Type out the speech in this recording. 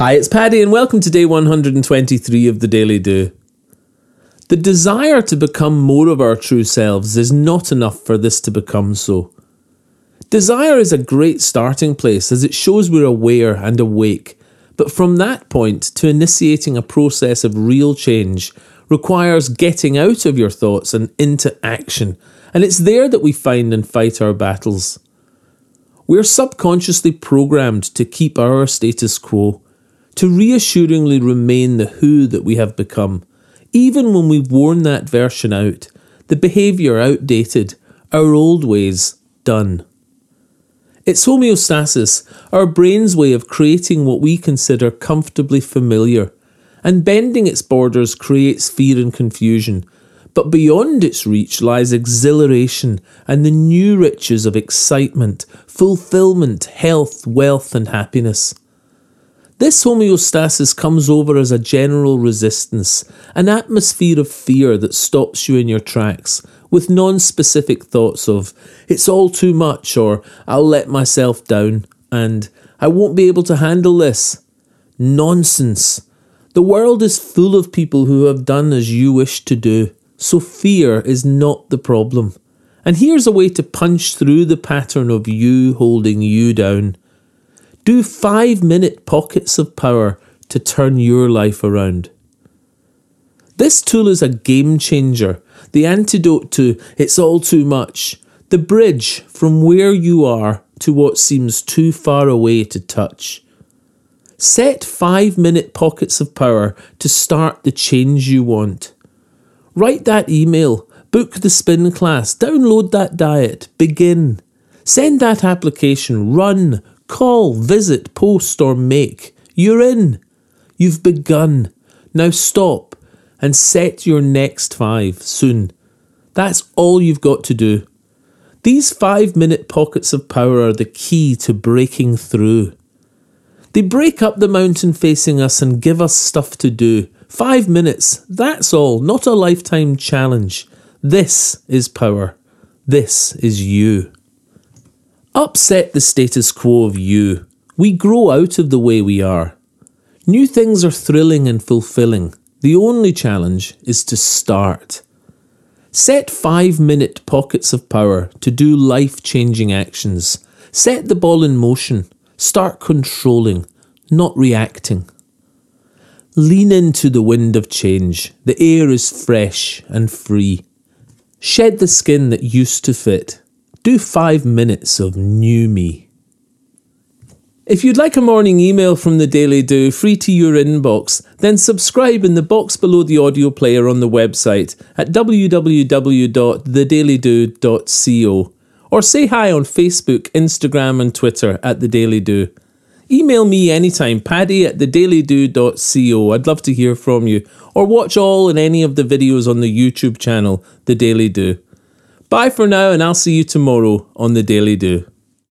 Hi, it's Paddy, and welcome to day 123 of the Daily Do. The desire to become more of our true selves is not enough for this to become so. Desire is a great starting place as it shows we're aware and awake, but from that point to initiating a process of real change requires getting out of your thoughts and into action, and it's there that we find and fight our battles. We're subconsciously programmed to keep our status quo to reassuringly remain the who that we have become, even when we've worn that version out, the behaviour outdated, our old ways done. It's homeostasis, our brain's way of creating what we consider comfortably familiar, and bending its borders creates fear and confusion. But beyond its reach lies exhilaration and the new riches of excitement, fulfillment, health, wealth, and happiness. This homeostasis comes over as a general resistance, an atmosphere of fear that stops you in your tracks, with non specific thoughts of, it's all too much, or I'll let myself down, and I won't be able to handle this. Nonsense. The world is full of people who have done as you wish to do, so fear is not the problem. And here's a way to punch through the pattern of you holding you down. Do five minute pockets of power to turn your life around. This tool is a game changer, the antidote to it's all too much, the bridge from where you are to what seems too far away to touch. Set five minute pockets of power to start the change you want. Write that email, book the spin class, download that diet, begin. Send that application, run, Call, visit, post, or make. You're in. You've begun. Now stop and set your next five soon. That's all you've got to do. These five minute pockets of power are the key to breaking through. They break up the mountain facing us and give us stuff to do. Five minutes, that's all, not a lifetime challenge. This is power. This is you. Upset the status quo of you. We grow out of the way we are. New things are thrilling and fulfilling. The only challenge is to start. Set five minute pockets of power to do life changing actions. Set the ball in motion. Start controlling, not reacting. Lean into the wind of change. The air is fresh and free. Shed the skin that used to fit do five minutes of new me. If you'd like a morning email from the Daily Do free to your inbox, then subscribe in the box below the audio player on the website at www.thedailydo.co or say hi on Facebook, Instagram, and Twitter at The Daily Do. Email me anytime, paddy at thedailydo.co. I'd love to hear from you. Or watch all and any of the videos on the YouTube channel, The Daily Do. Bye for now, and I'll see you tomorrow on the Daily Do.